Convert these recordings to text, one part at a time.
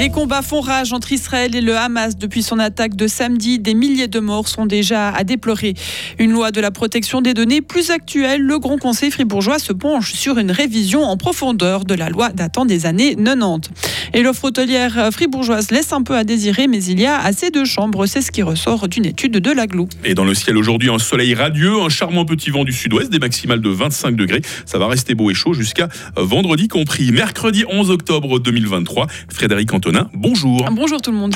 Les combats font rage entre Israël et le Hamas depuis son attaque de samedi. Des milliers de morts sont déjà à déplorer. Une loi de la protection des données plus actuelle, le Grand Conseil fribourgeois se penche sur une révision en profondeur de la loi datant des années 90. Et l'offre hôtelière fribourgeoise laisse un peu à désirer, mais il y a assez de chambres. C'est ce qui ressort d'une étude de l'Aglou. Et dans le ciel aujourd'hui, un soleil radieux, un charmant petit vent du sud-ouest, des maximales de 25 degrés. Ça va rester beau et chaud jusqu'à vendredi compris. Mercredi 11 octobre 2023, Frédéric Bonjour. Bonjour tout le monde.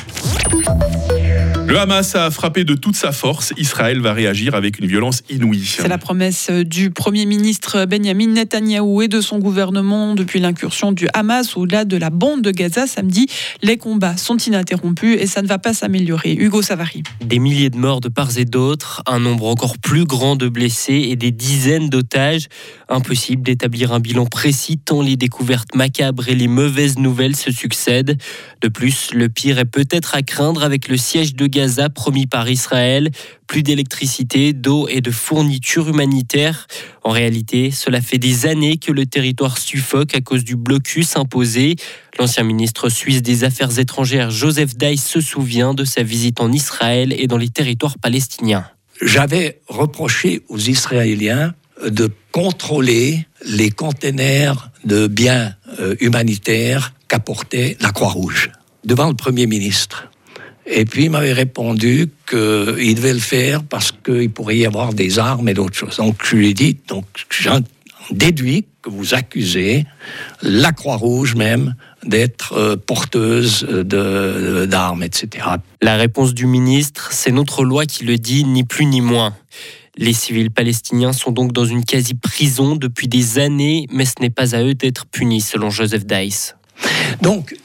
Le Hamas a frappé de toute sa force. Israël va réagir avec une violence inouïe. C'est la promesse du Premier ministre Benjamin Netanyahou et de son gouvernement depuis l'incursion du Hamas au-delà de la bande de Gaza samedi. Les combats sont ininterrompus et ça ne va pas s'améliorer. Hugo Savary. Des milliers de morts de part et d'autre, un nombre encore plus grand de blessés et des dizaines d'otages. Impossible d'établir un bilan précis tant les découvertes macabres et les mauvaises nouvelles se succèdent. De plus, le pire est peut-être à craindre avec le siège de Gaza promis par Israël. Plus d'électricité, d'eau et de fournitures humanitaires. En réalité, cela fait des années que le territoire suffoque à cause du blocus imposé. L'ancien ministre suisse des Affaires étrangères Joseph Dice se souvient de sa visite en Israël et dans les territoires palestiniens. J'avais reproché aux Israéliens de contrôler les containers de biens euh, humanitaires qu'apportait la Croix-Rouge devant le Premier ministre. Et puis il m'avait répondu qu'il devait le faire parce qu'il pourrait y avoir des armes et d'autres choses. Donc je lui ai dit, donc j'en déduis que vous accusez la Croix-Rouge même d'être euh, porteuse d'armes, etc. La réponse du ministre, c'est notre loi qui le dit, ni plus ni moins. Les civils palestiniens sont donc dans une quasi-prison depuis des années, mais ce n'est pas à eux d'être punis, selon Joseph Dice. Donc,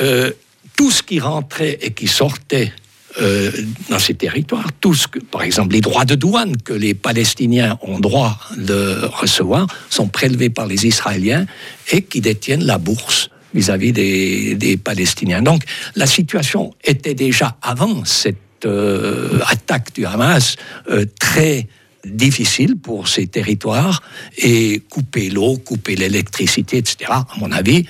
euh, tout ce qui rentrait et qui sortait euh, dans ces territoires, tout ce que, par exemple, les droits de douane que les Palestiniens ont droit de recevoir sont prélevés par les Israéliens et qui détiennent la bourse vis-à-vis des, Palestiniens. Donc la situation était déjà avant cette euh, attaque du Hamas euh, très difficile pour ces territoires et couper l'eau, couper l'électricité, etc. À mon avis,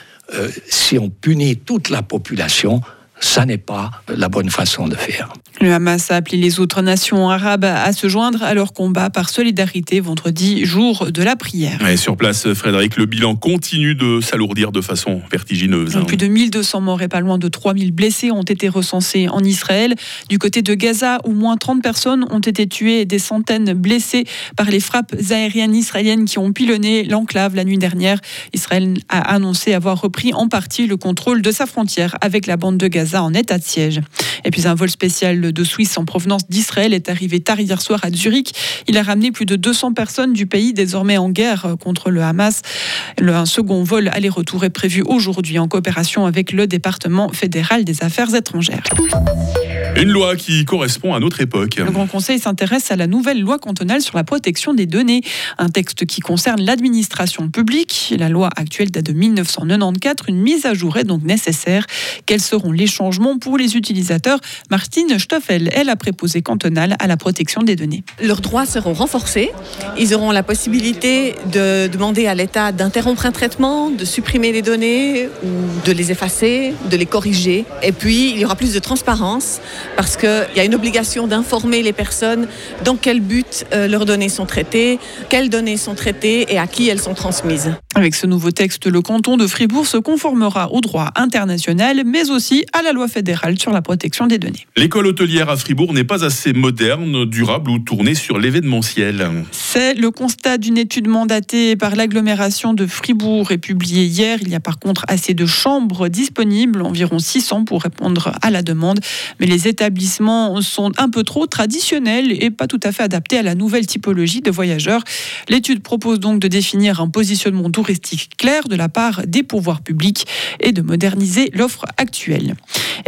si on punit toute la population, ça n'est pas la bonne façon de faire. Le Hamas a appelé les autres nations arabes à se joindre à leur combat par solidarité vendredi, jour de la prière. Et sur place, Frédéric, le bilan continue de s'alourdir de façon vertigineuse. Hein. Plus de 1200 morts et pas loin de 3000 blessés ont été recensés en Israël. Du côté de Gaza, au moins 30 personnes ont été tuées et des centaines blessées par les frappes aériennes israéliennes qui ont pilonné l'enclave la nuit dernière. Israël a annoncé avoir repris en partie le contrôle de sa frontière avec la bande de Gaza en état de siège. Et puis un vol spécial de Suisse en provenance d'Israël est arrivé tard hier soir à Zurich. Il a ramené plus de 200 personnes du pays désormais en guerre contre le Hamas. Un second vol aller-retour est prévu aujourd'hui en coopération avec le département fédéral des affaires étrangères. Une loi qui correspond à notre époque. Le Grand Conseil s'intéresse à la nouvelle loi cantonale sur la protection des données, un texte qui concerne l'administration publique. La loi actuelle date de 1994, une mise à jour est donc nécessaire. Quels seront les changements pour les utilisateurs? Martine Stoffel est la préposée cantonale à la protection des données. Leurs droits seront renforcés. Ils auront la possibilité de demander à l'État d'interrompre un traitement, de supprimer les données ou de les effacer, de les corriger. Et puis, il y aura plus de transparence parce qu'il y a une obligation d'informer les personnes dans quel but euh, leurs données sont traitées, quelles données sont traitées et à qui elles sont transmises. Avec ce nouveau texte, le canton de Fribourg se conformera au droit international, mais aussi à la loi fédérale sur la protection des données. L'école hôtelière à Fribourg n'est pas assez moderne, durable ou tournée sur l'événementiel. C'est le constat d'une étude mandatée par l'agglomération de Fribourg et publiée hier. Il y a par contre assez de chambres disponibles, environ 600 pour répondre à la demande, mais les établissements sont un peu trop traditionnels et pas tout à fait adaptés à la nouvelle typologie de voyageurs. L'étude propose donc de définir un positionnement touristique clair de la part des pouvoirs publics et de moderniser l'offre actuelle.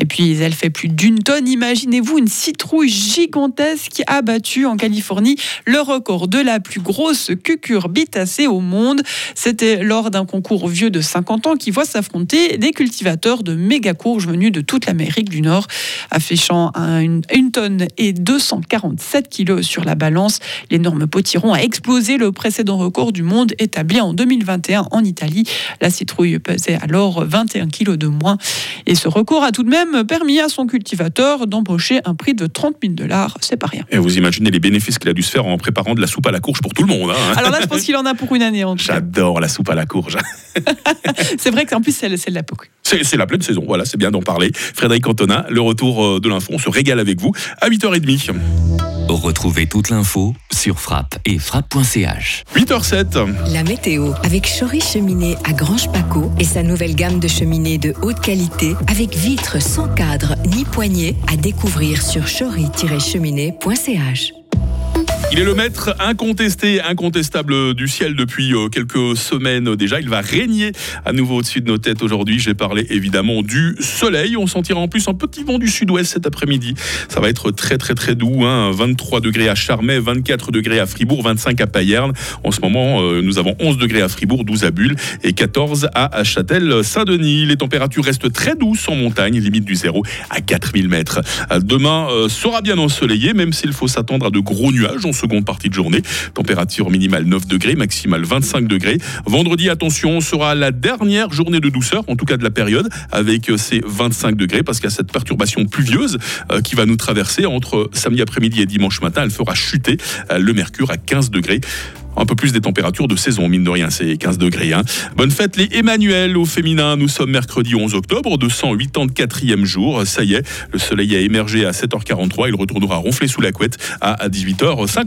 Et puis, elle fait plus d'une tonne. Imaginez-vous une citrouille gigantesque qui a battu en Californie le record de la plus grosse cucurbitacée au monde. C'était lors d'un concours vieux de 50 ans qui voit s'affronter des cultivateurs de méga courges venus de toute l'Amérique du Nord. Affichant une tonne et 247 kilos sur la balance. L'énorme potiron a explosé le précédent record du monde établi en 2021 en Italie. La citrouille pesait alors 21 kilos de moins. Et ce record a tout de même permis à son cultivateur d'embaucher un prix de 30 000 dollars. C'est pas rien. Et vous imaginez les bénéfices qu'il a dû se faire en préparant de la soupe à la courge pour tout le monde. hein. Alors là, je pense qu'il en a pour une année. J'adore la soupe à la courge. C'est vrai qu'en plus, c'est c'est de la poque. C'est c'est la pleine saison, voilà, c'est bien d'en parler. Frédéric Cantona, le retour euh, de l'info, on se régale avec vous à 8h30. Retrouvez toute l'info sur frappe et frappe.ch. 8h07. La météo avec Chory Cheminée à Grange Paco et sa nouvelle gamme de cheminées de haute qualité avec vitres sans cadre ni poignée à découvrir sur chory-cheminée.ch. Il est le maître incontesté, incontestable du ciel depuis euh, quelques semaines déjà. Il va régner à nouveau au-dessus de nos têtes aujourd'hui. J'ai parlé évidemment du soleil. On sentira en plus un petit vent du sud-ouest cet après-midi. Ça va être très très très doux. Hein. 23 degrés à Charmey, 24 degrés à Fribourg, 25 à Payerne. En ce moment, euh, nous avons 11 degrés à Fribourg, 12 à Bulle et 14 à Châtel-Saint-Denis. Les températures restent très douces en montagne, limite du zéro à 4000 mètres. Euh, Demain sera bien ensoleillé, même s'il faut s'attendre à de gros nuages seconde partie de journée. Température minimale 9 degrés, maximale 25 degrés. Vendredi, attention, sera la dernière journée de douceur, en tout cas de la période, avec euh, ces 25 degrés, parce a cette perturbation pluvieuse euh, qui va nous traverser entre samedi après-midi et dimanche matin. Elle fera chuter euh, le mercure à 15 degrés un peu plus des températures de saison, mine de rien, c'est 15 degrés. hein. Bonne fête les Emmanuel au féminin, nous sommes mercredi 11 octobre, 284e jour, ça y est, le soleil a émergé à 7h43, il retournera ronfler sous la couette à 18h50.